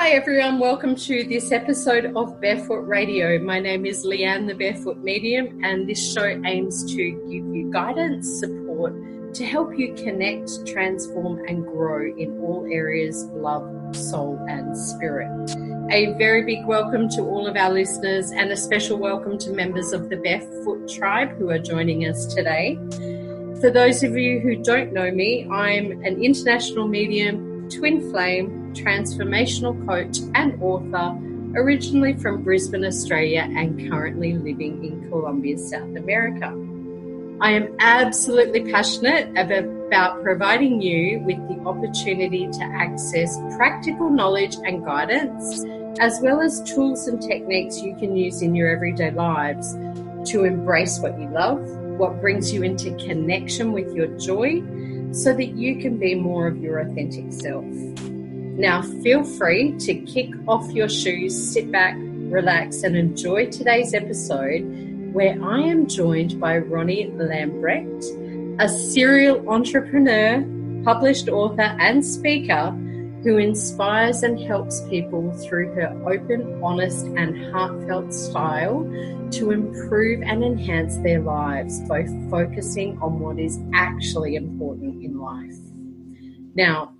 Hi, everyone. Welcome to this episode of Barefoot Radio. My name is Leanne, the Barefoot Medium, and this show aims to give you guidance, support to help you connect, transform, and grow in all areas love, soul, and spirit. A very big welcome to all of our listeners, and a special welcome to members of the Barefoot Tribe who are joining us today. For those of you who don't know me, I'm an international medium, twin flame, transformational coach, and author, originally from Brisbane, Australia, and currently living in Colombia, South America. I am absolutely passionate about providing you with the opportunity to access practical knowledge and guidance, as well as tools and techniques you can use in your everyday lives to embrace what you love, what brings you into connection with your joy, so that you can be more of your authentic self. Now, feel free to kick off your shoes, sit back, relax, and enjoy today's episode where I am joined by Ronnie Lambrecht, a serial entrepreneur, published author, and speaker who inspires and helps people through her open, honest, and heartfelt style to improve and enhance their lives, both focusing on what is actually important in life. Now,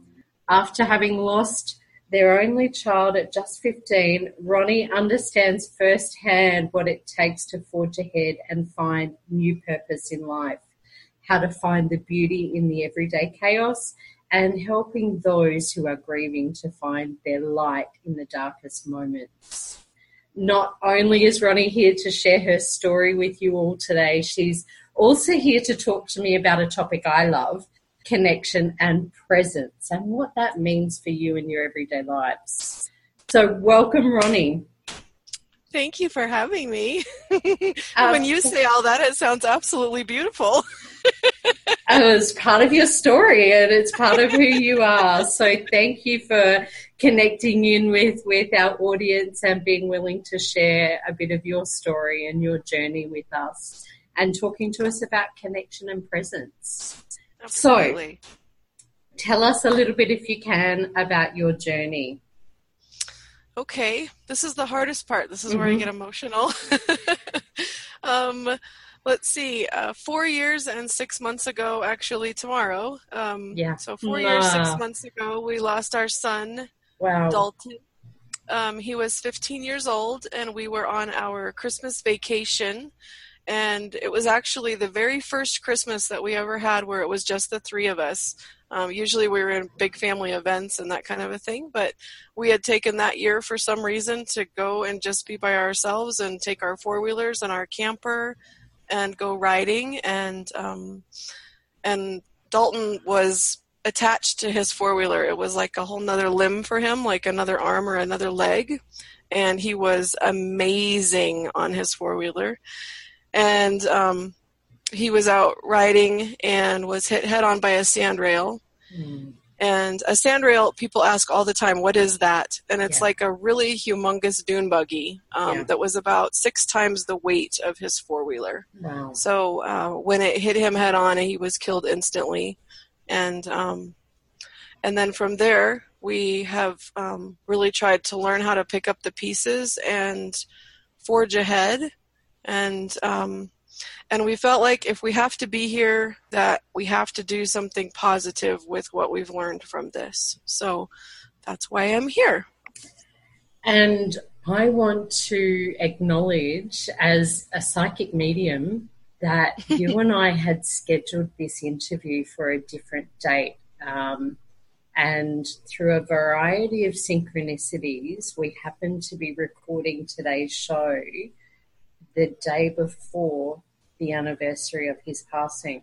after having lost their only child at just 15, Ronnie understands firsthand what it takes to forge ahead and find new purpose in life, how to find the beauty in the everyday chaos, and helping those who are grieving to find their light in the darkest moments. Not only is Ronnie here to share her story with you all today, she's also here to talk to me about a topic I love connection and presence and what that means for you in your everyday lives. So, welcome, Ronnie. Thank you for having me. Um, when you say all that, it sounds absolutely beautiful. it's part of your story and it's part of who you are. So, thank you for connecting in with, with our audience and being willing to share a bit of your story and your journey with us and talking to us about connection and presence. Absolutely. So, tell us a little bit, if you can, about your journey. Okay, this is the hardest part. This is mm-hmm. where I mm-hmm. get emotional. um, let's see, uh, four years and six months ago, actually, tomorrow. Um, yeah. So, four years, six months ago, we lost our son, wow. Dalton. Um, he was 15 years old, and we were on our Christmas vacation and it was actually the very first Christmas that we ever had where it was just the three of us. Um, usually we were in big family events and that kind of a thing, but we had taken that year for some reason to go and just be by ourselves and take our four wheelers and our camper and go riding and um, and Dalton was attached to his four wheeler. It was like a whole nother limb for him, like another arm or another leg. And he was amazing on his four wheeler and um, he was out riding and was hit head on by a sandrail. Mm. And a sandrail, people ask all the time, "What is that?" And it's yeah. like a really humongous dune buggy um, yeah. that was about six times the weight of his four wheeler. Wow. So uh, when it hit him head on, he was killed instantly. And um, and then from there, we have um, really tried to learn how to pick up the pieces and forge ahead and um, and we felt like if we have to be here, that we have to do something positive with what we've learned from this. So that's why I'm here. And I want to acknowledge, as a psychic medium, that you and I had scheduled this interview for a different date. Um, and through a variety of synchronicities, we happened to be recording today's show the day before the anniversary of his passing.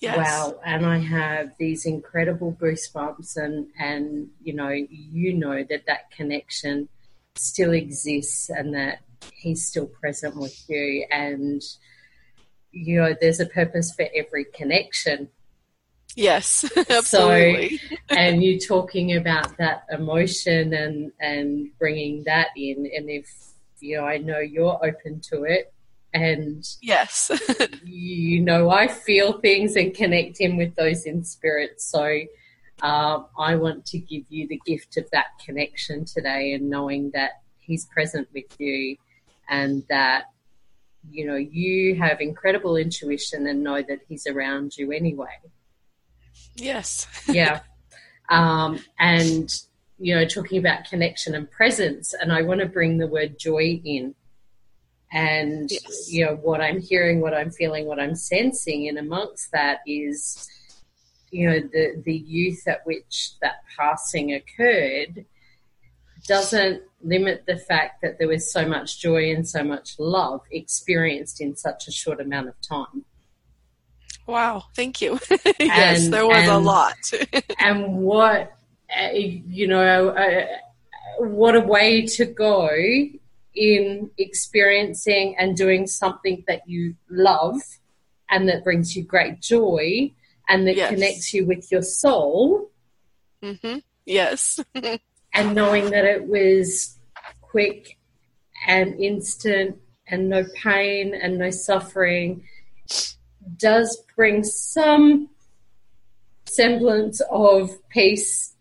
Yes. Wow. And I have these incredible goosebumps and, and, you know, you know that that connection still exists and that he's still present with you. And, you know, there's a purpose for every connection. Yes, absolutely. So, and you talking about that emotion and, and bringing that in. And if you know, I know you're open to it. And yes, you know, I feel things and connect in with those in spirit. So uh, I want to give you the gift of that connection today and knowing that He's present with you and that, you know, you have incredible intuition and know that He's around you anyway. Yes. yeah. Um, and, you know, talking about connection and presence, and I want to bring the word joy in. And, yes. you know, what I'm hearing, what I'm feeling, what I'm sensing, and amongst that is you know the the youth at which that passing occurred doesn't limit the fact that there was so much joy and so much love experienced in such a short amount of time. Wow, thank you. yes, and, there was and, a lot. and what, uh, you know, uh, what a way to go in experiencing and doing something that you love and that brings you great joy and that yes. connects you with your soul. Mm-hmm. Yes. and knowing that it was quick and instant and no pain and no suffering does bring some semblance of peace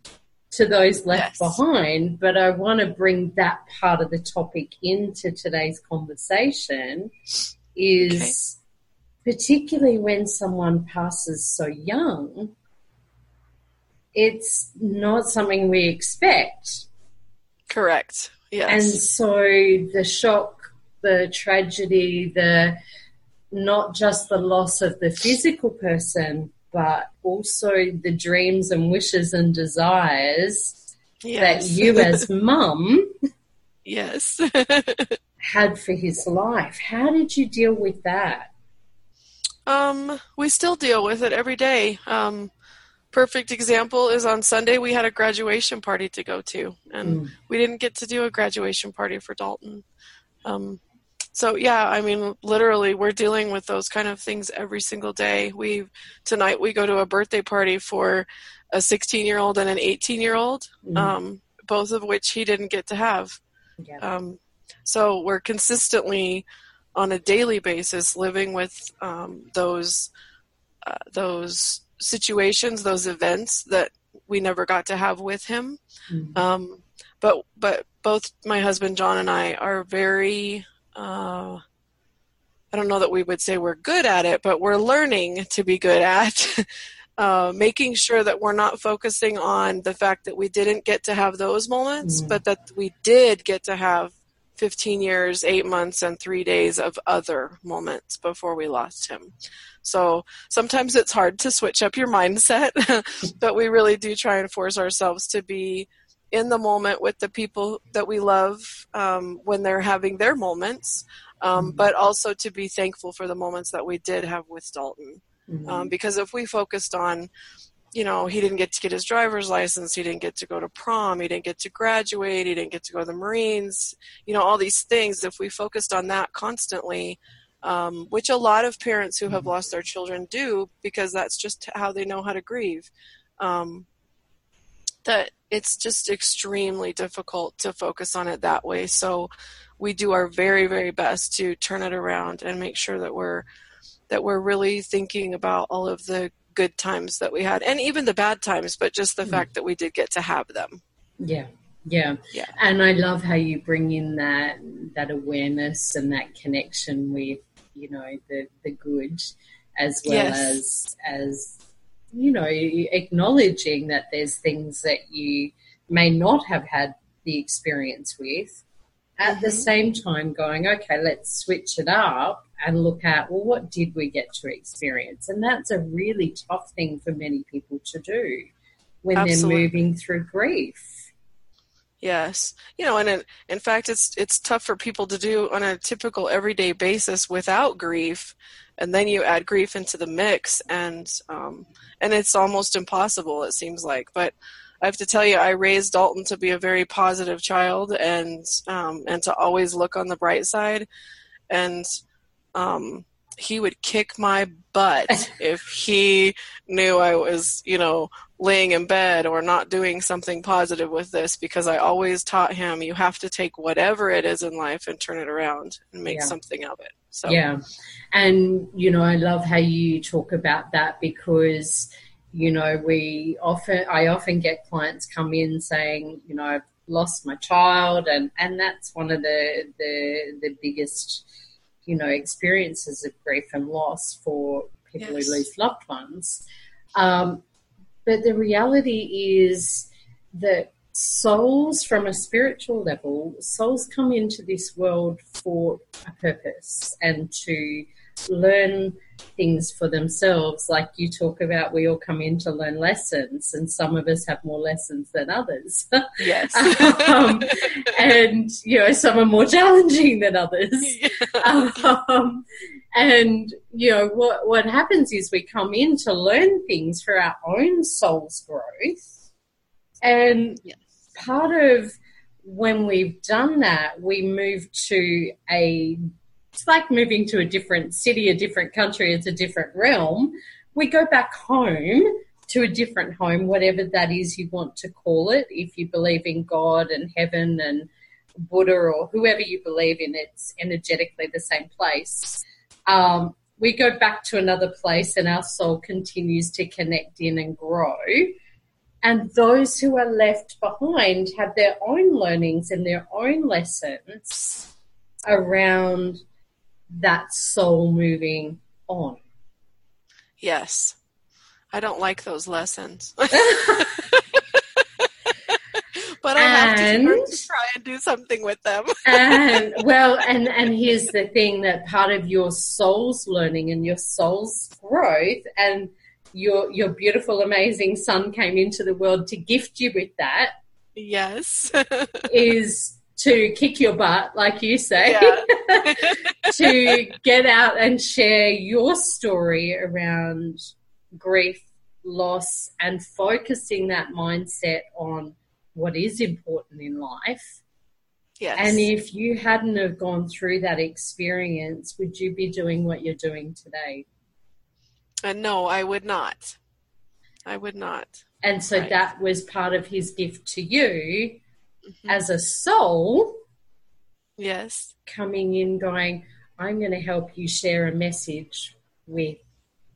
to those left yes. behind. But I want to bring that part of the topic into today's conversation is particularly when someone passes so young, it's not something we expect. Correct. Yes. And so the shock, the tragedy, the not just the loss of the physical person, but also the dreams and wishes and desires yes. that you as mum yes had for his life. How did you deal with that? Um, we still deal with it every day. Um, perfect example is on Sunday we had a graduation party to go to, and mm. we didn't get to do a graduation party for Dalton. Um, so yeah, I mean, literally, we're dealing with those kind of things every single day. We tonight we go to a birthday party for a 16 year old and an 18 year old, mm. um, both of which he didn't get to have. Yeah. Um, so we're consistently on a daily basis living with um, those uh, those situations, those events that we never got to have with him. Mm-hmm. Um, but but both my husband John and I are very uh, I don't know that we would say we're good at it, but we're learning to be good at uh, making sure that we're not focusing on the fact that we didn't get to have those moments, mm-hmm. but that we did get to have 15 years, eight months, and three days of other moments before we lost him. So sometimes it's hard to switch up your mindset, but we really do try and force ourselves to be in the moment with the people that we love um, when they're having their moments, um, mm-hmm. but also to be thankful for the moments that we did have with Dalton. Mm-hmm. Um, because if we focused on you know, he didn't get to get his driver's license, he didn't get to go to prom, he didn't get to graduate, he didn't get to go to the Marines, you know, all these things. If we focused on that constantly, um, which a lot of parents who have lost their children do because that's just how they know how to grieve, um, that it's just extremely difficult to focus on it that way. So we do our very, very best to turn it around and make sure that we're that we're really thinking about all of the good times that we had and even the bad times but just the mm. fact that we did get to have them yeah yeah yeah and i love how you bring in that that awareness and that connection with you know the the good as well yes. as as you know acknowledging that there's things that you may not have had the experience with at mm-hmm. the same time going okay let's switch it up and look at, well, what did we get to experience? And that's a really tough thing for many people to do when Absolutely. they're moving through grief. Yes, you know, and in, in fact, it's it's tough for people to do on a typical everyday basis without grief, and then you add grief into the mix, and um, and it's almost impossible. It seems like, but I have to tell you, I raised Dalton to be a very positive child, and um, and to always look on the bright side, and um, he would kick my butt if he knew I was, you know, laying in bed or not doing something positive with this because I always taught him you have to take whatever it is in life and turn it around and make yeah. something of it. So Yeah. And you know, I love how you talk about that because you know, we often, I often get clients come in saying, you know, I've lost my child, and and that's one of the the the biggest, you know, experiences of grief and loss for people yes. who lose loved ones. Um, but the reality is that souls, from a spiritual level, souls come into this world for a purpose and to learn things for themselves. Like you talk about, we all come in to learn lessons, and some of us have more lessons than others. Yes. um, and, you know, some are more challenging than others. Yeah. Um, and, you know, what, what happens is we come in to learn things for our own soul's growth. And yes. part of when we've done that, we move to a it's like moving to a different city, a different country, it's a different realm. We go back home to a different home, whatever that is you want to call it. If you believe in God and heaven and Buddha or whoever you believe in, it's energetically the same place. Um, we go back to another place and our soul continues to connect in and grow. And those who are left behind have their own learnings and their own lessons around that soul moving on. Yes. I don't like those lessons. but I and, have to try and do something with them. and well, and and here's the thing that part of your soul's learning and your soul's growth and your your beautiful amazing son came into the world to gift you with that. Yes. is to kick your butt, like you say, yeah. to get out and share your story around grief, loss, and focusing that mindset on what is important in life. Yes. And if you hadn't have gone through that experience, would you be doing what you're doing today? Uh, no, I would not. I would not. And so right. that was part of his gift to you mm-hmm. as a soul. Yes. Coming in, going, I'm going to help you share a message with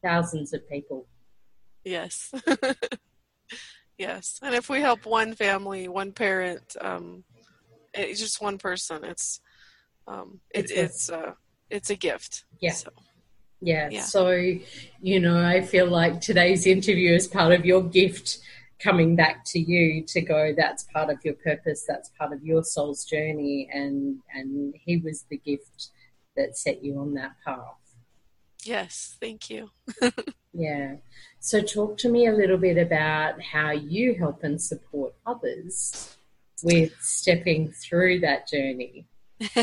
thousands of people. Yes. yes. And if we help one family, one parent, um, it's just one person, it's, um, it, it's, it's, uh, it's a gift. Yeah. So. Yeah. yeah. So, you know, I feel like today's interview is part of your gift coming back to you to go that's part of your purpose. That's part of your soul's journey and and he was the gift that set you on that path. Yes thank you. Yeah. So talk to me a little bit about how you help and support others with stepping through that journey.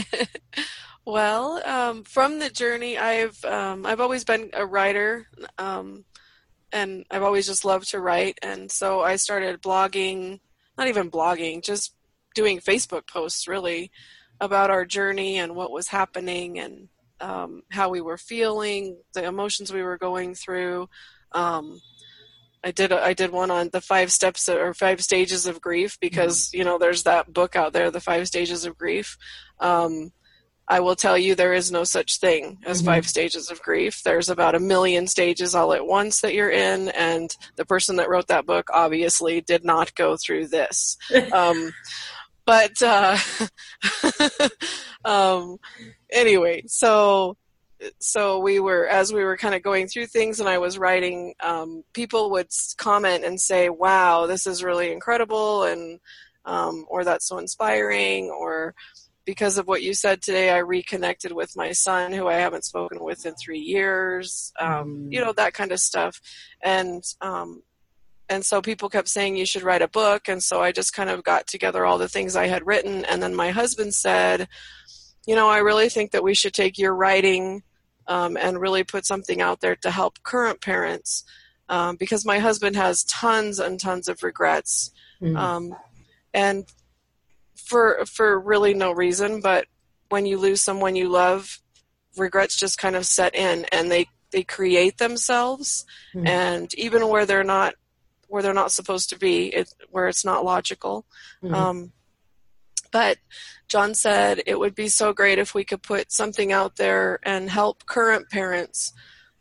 Well um, from the journey i've um, i've always been a writer. Um, and I've always just loved to write. And so I started blogging, not even blogging, just doing Facebook posts really about our journey and what was happening and um, how we were feeling, the emotions we were going through. Um, I did a, I did one on the five steps or five stages of grief because mm-hmm. you know there's that book out there, the five stages of grief. Um, I will tell you there is no such thing as mm-hmm. five stages of grief. There's about a million stages all at once that you're in, and the person that wrote that book obviously did not go through this. um, but uh, um, anyway, so so we were as we were kind of going through things and i was writing um, people would comment and say wow this is really incredible and um, or that's so inspiring or because of what you said today, I reconnected with my son, who I haven't spoken with in three years. Um, you know that kind of stuff, and um, and so people kept saying you should write a book, and so I just kind of got together all the things I had written, and then my husband said, you know, I really think that we should take your writing um, and really put something out there to help current parents, um, because my husband has tons and tons of regrets. Mm-hmm. and for for really no reason, but when you lose someone you love, regrets just kind of set in and they they create themselves mm-hmm. and even where they're not where they're not supposed to be it, where it's not logical mm-hmm. um, but john said it would be so great if we could put something out there and help current parents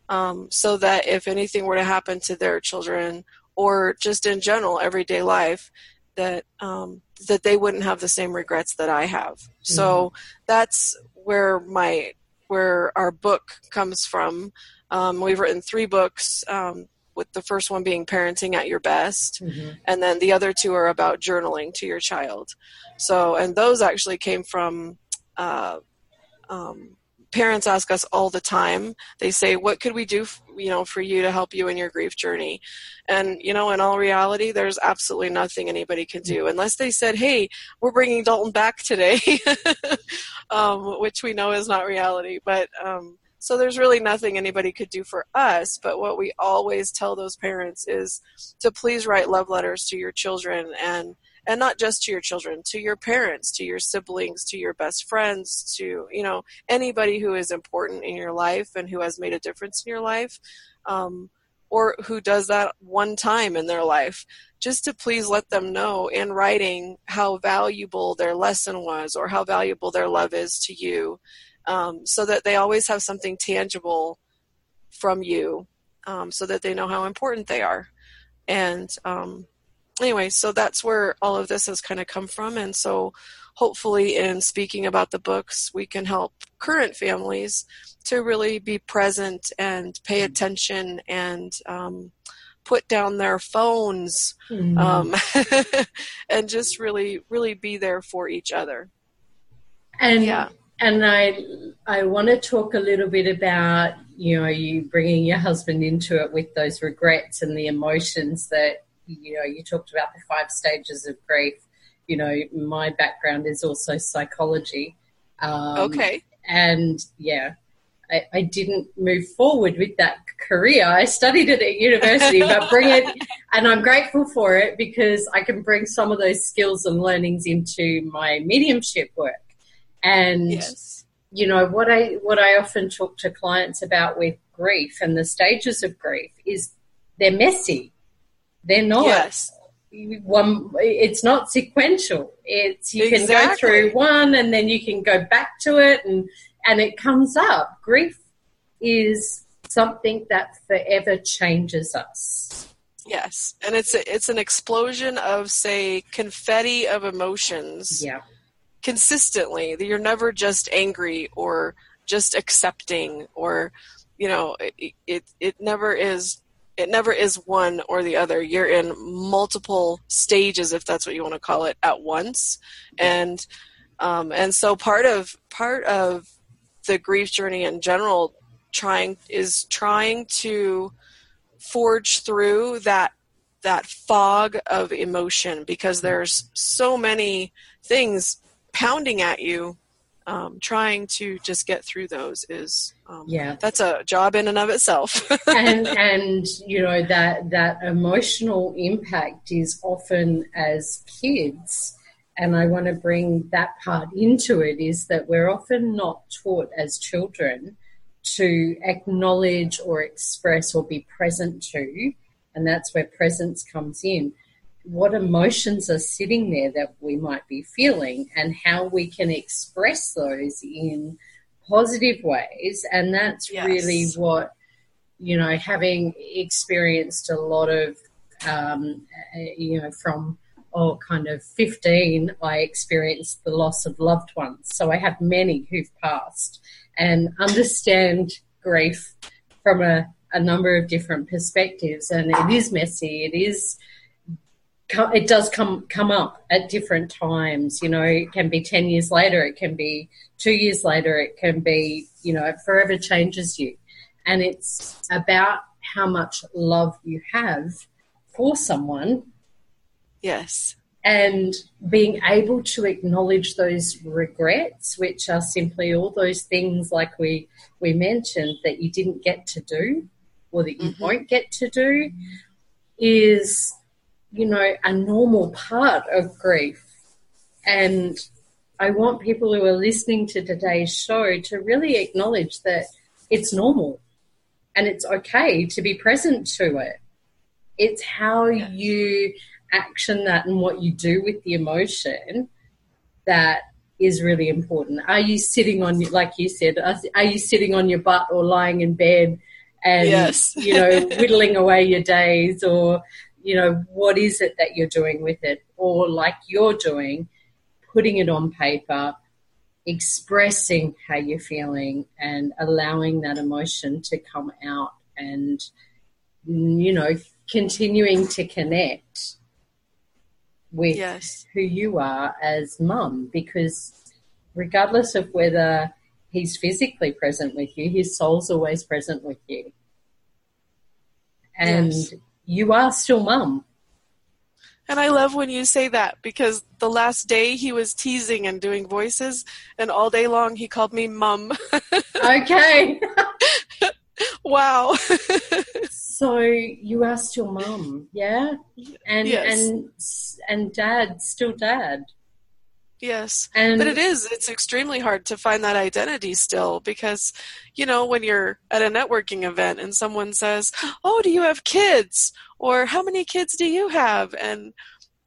um, so that if anything were to happen to their children or just in general everyday life, that um, that they wouldn't have the same regrets that I have. Mm-hmm. So that's where my where our book comes from. Um, we've written three books. Um, with the first one being parenting at your best, mm-hmm. and then the other two are about journaling to your child. So, and those actually came from uh, um, parents ask us all the time. They say what could we do you know for you to help you in your grief journey? And you know in all reality there's absolutely nothing anybody can do unless they said hey we're bringing dalton back today um, which we know is not reality. But um, so there's really nothing anybody could do for us. But what we always tell those parents is to please write love letters to your children and and not just to your children to your parents to your siblings to your best friends to you know anybody who is important in your life and who has made a difference in your life um, or who does that one time in their life. Just to please let them know in writing how valuable their lesson was or how valuable their love is to you um, so that they always have something tangible from you um, so that they know how important they are. And um, anyway, so that's where all of this has kind of come from. And so hopefully, in speaking about the books, we can help current families to really be present and pay mm-hmm. attention and um, put down their phones mm-hmm. um, and just really, really be there for each other. And yeah. And I, I want to talk a little bit about you know you bringing your husband into it with those regrets and the emotions that you know, you talked about the five stages of grief. You know, my background is also psychology. Um, okay. And yeah, I, I, didn't move forward with that career. I studied it at university, but bring it, and I'm grateful for it because I can bring some of those skills and learnings into my mediumship work. And yes. you know what I what I often talk to clients about with grief and the stages of grief is they're messy. They're not. Yes. One, it's not sequential. It's you exactly. can go through one and then you can go back to it and and it comes up. Grief is something that forever changes us. Yes, and it's a, it's an explosion of say confetti of emotions. Yeah. Consistently, you're never just angry or just accepting or you know it it, it never is it never is one or the other. You're in multiple stages, if that's what you want to call it, at once, and um, and so part of part of the grief journey in general, trying is trying to forge through that that fog of emotion because there's so many things pounding at you um, trying to just get through those is um, yeah. that's a job in and of itself. And and you know that that emotional impact is often as kids. And i want to bring that part into it is that we're often not taught as children to acknowledge or express or be present to. And that's where presence comes in what emotions are sitting there that we might be feeling and how we can express those in positive ways. And that's yes. really what, you know, having experienced a lot of, um, you know, from, oh, kind of 15, I experienced the loss of loved ones. So I have many who've passed and understand grief from a, a number of different perspectives. And it is messy. It is, it does come come up at different times. You know, it can be ten years later, it can be two years later, it can be you know, it forever changes you, and it's about how much love you have for someone. Yes. And being able to acknowledge those regrets, which are simply all those things like we we mentioned that you didn't get to do or that you mm-hmm. won't get to do, is you know, a normal part of grief. And I want people who are listening to today's show to really acknowledge that it's normal and it's okay to be present to it. It's how you action that and what you do with the emotion that is really important. Are you sitting on, like you said, are you sitting on your butt or lying in bed and Yes. you know whittling away your days or you know what is it that you're doing with it or like you're doing putting it on paper expressing how you're feeling and allowing that emotion to come out and you know continuing to connect with Yes. who you are as mum because regardless of whether he's physically present with you his soul's always present with you and Yes. You are still mum And I love when you say that because the last day he was teasing and doing voices, and all day long he called me mum. okay wow. so you are still mum yeah and Yes. and and dad still dad yes. and But it is, it's extremely hard to find that identity still because, you know, when you're at a networking event and someone says, Oh, do you have kids? Or how many kids do you have? And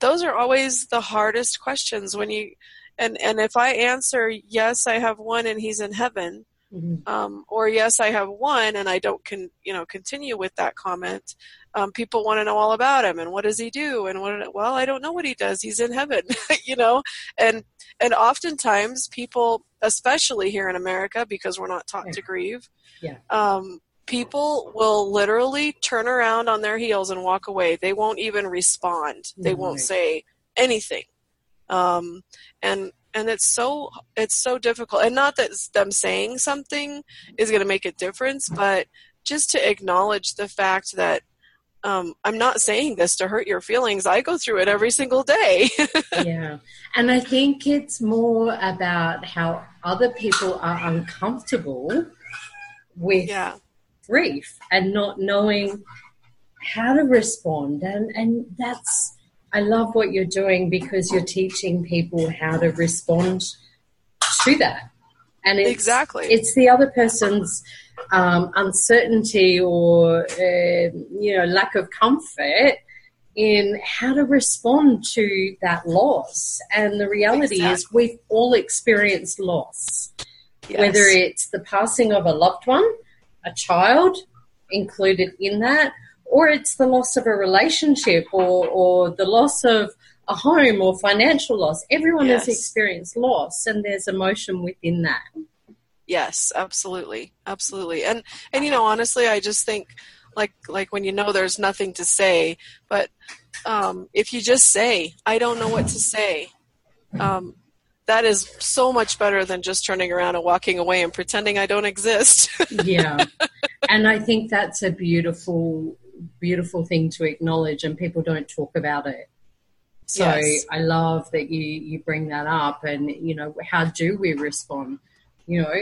those are always the hardest questions when you, and, and if I answer, yes, I have one and he's in heaven, Mhm. um, or yes, I have one, and I don't con- you know continue with that comment. Um, people want to know all about him and what does he do and what? Well, I don't know what he does. He's in heaven, you know, and and oftentimes people, especially here in America, because we're not taught to grieve, Yeah. um, people will literally turn around on their heels and walk away. They won't even respond. They won't say anything. Um, and and it's so it's so difficult. And not that them saying something is going to make a difference, but just to acknowledge the fact that um, I'm not saying this to hurt your feelings. I go through it every single day. yeah. And I think it's more about how other people are uncomfortable with yeah. grief and not knowing how to respond. And, and that's, I love what you're doing because you're teaching people how to respond to that. And it's, Exactly. it's the other person's um, uncertainty or, uh, you know, lack of comfort in how to respond to that loss. And the reality is, we've all experienced loss, Yes. whether it's the passing of a loved one, a child included in that, or it's the loss of a relationship or, or the loss of a home or financial loss. Everyone has experienced loss, and there's emotion within that. Yes, absolutely, absolutely. And and you know, honestly, I just think like like when you know there's nothing to say, but um, if you just say, "I don't know what to say," um, that is so much better than just turning around and walking away and pretending I don't exist. yeah and i think that's a beautiful beautiful thing to acknowledge and people don't talk about it. So Yes. i love that you you bring that up and you know how do we respond? You know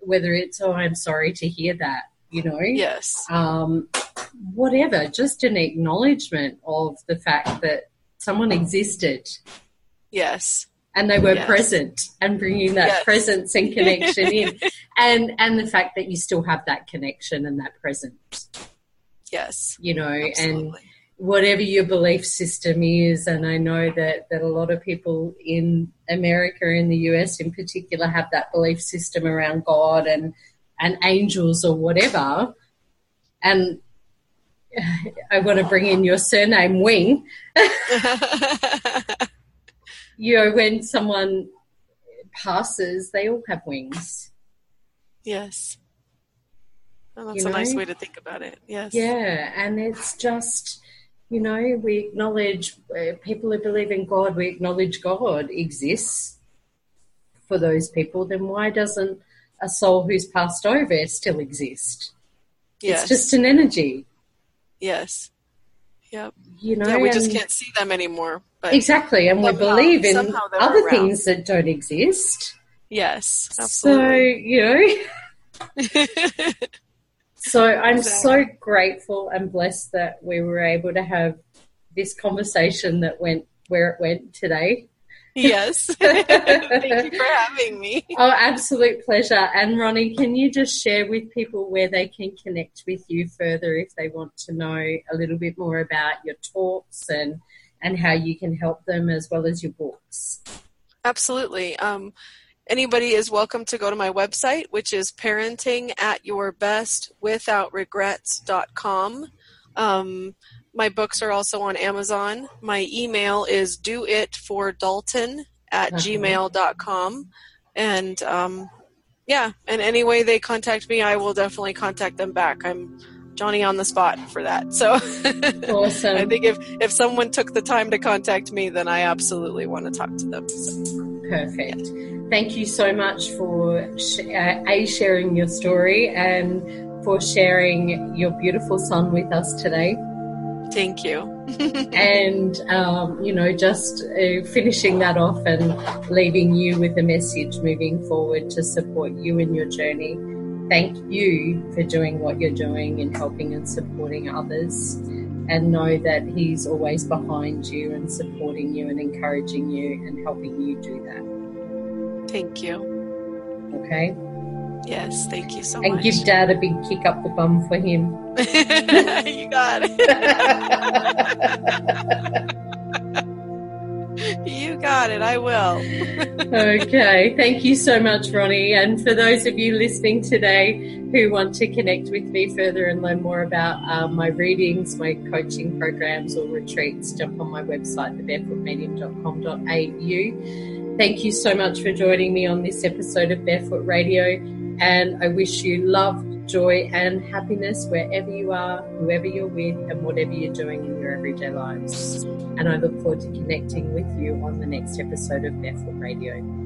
whether it's oh i'm sorry to hear that you know? Yes, um whatever just an acknowledgement of the fact that someone existed. Yes, and they were Yes. present and bringing that Yes. presence and connection in. And and the fact that you still have that connection and that presence yes, you know and whatever your belief system is and i know that that a lot of people in america in the us in particular have that belief system around god and and angels or whatever. And i want to bring in your surname wing. You know when someone passes they all have wings. Yes. Well, that's You a nice way to think about it. Yes. Yeah, and it's just, you know, we acknowledge uh, people who believe in God, we acknowledge God exists for those people. Then why doesn't a soul who's passed over still exist? Yes. It's just an energy, yes. Yep. you know. Yeah, we just can't see them anymore. Exactly, and we believe in other around. things that don't exist. yes, absolutely. So, you know, So I'm Exactly. so grateful and blessed that we were able to have this conversation that went where it went today. yes. Thank you for having me. Oh, absolute pleasure. And Ronnie, can you just share with people where they can connect with you further if they want to know a little bit more about your talks and and how you can help them as well as your books? Absolutely. Um, anybody is welcome to go to my website, which is parenting at your best without regrets.com. Um, my books are also on Amazon. My email is do it for Dalton at uh-huh. gmail.com. And um, yeah, and any way they contact me, I will definitely contact them back. I'm Johnny on the spot for that. So awesome. I think if, if someone took the time to contact me, then I absolutely want to talk to them. So. Perfect. Thank you so much for sh- uh, a sharing your story and for sharing your beautiful son with us today. Thank you. and, um, you know, just uh, finishing that off and leaving you with a message moving forward to support you in your journey. Thank you for doing what you're doing and helping and supporting others. And know that He's always behind you and supporting you and encouraging you and helping you do that. Thank you. Okay. Yes, thank you so and much. And give Dad a big kick up the bum for him. you got it. got it. I will. okay. Thank you so much, Ronnie. And for those of you listening today who want to connect with me further and learn more about uh, my readings, my coaching programs, or retreats, jump on my website, thebarefootmedium.com.au. Thank you so much for joining me on this episode of Barefoot Radio. And I wish you love, joy, and happiness wherever you are, whoever you're with, and whatever you're doing in your everyday lives. And I look forward to connecting with you on the next episode of Barefoot Radio.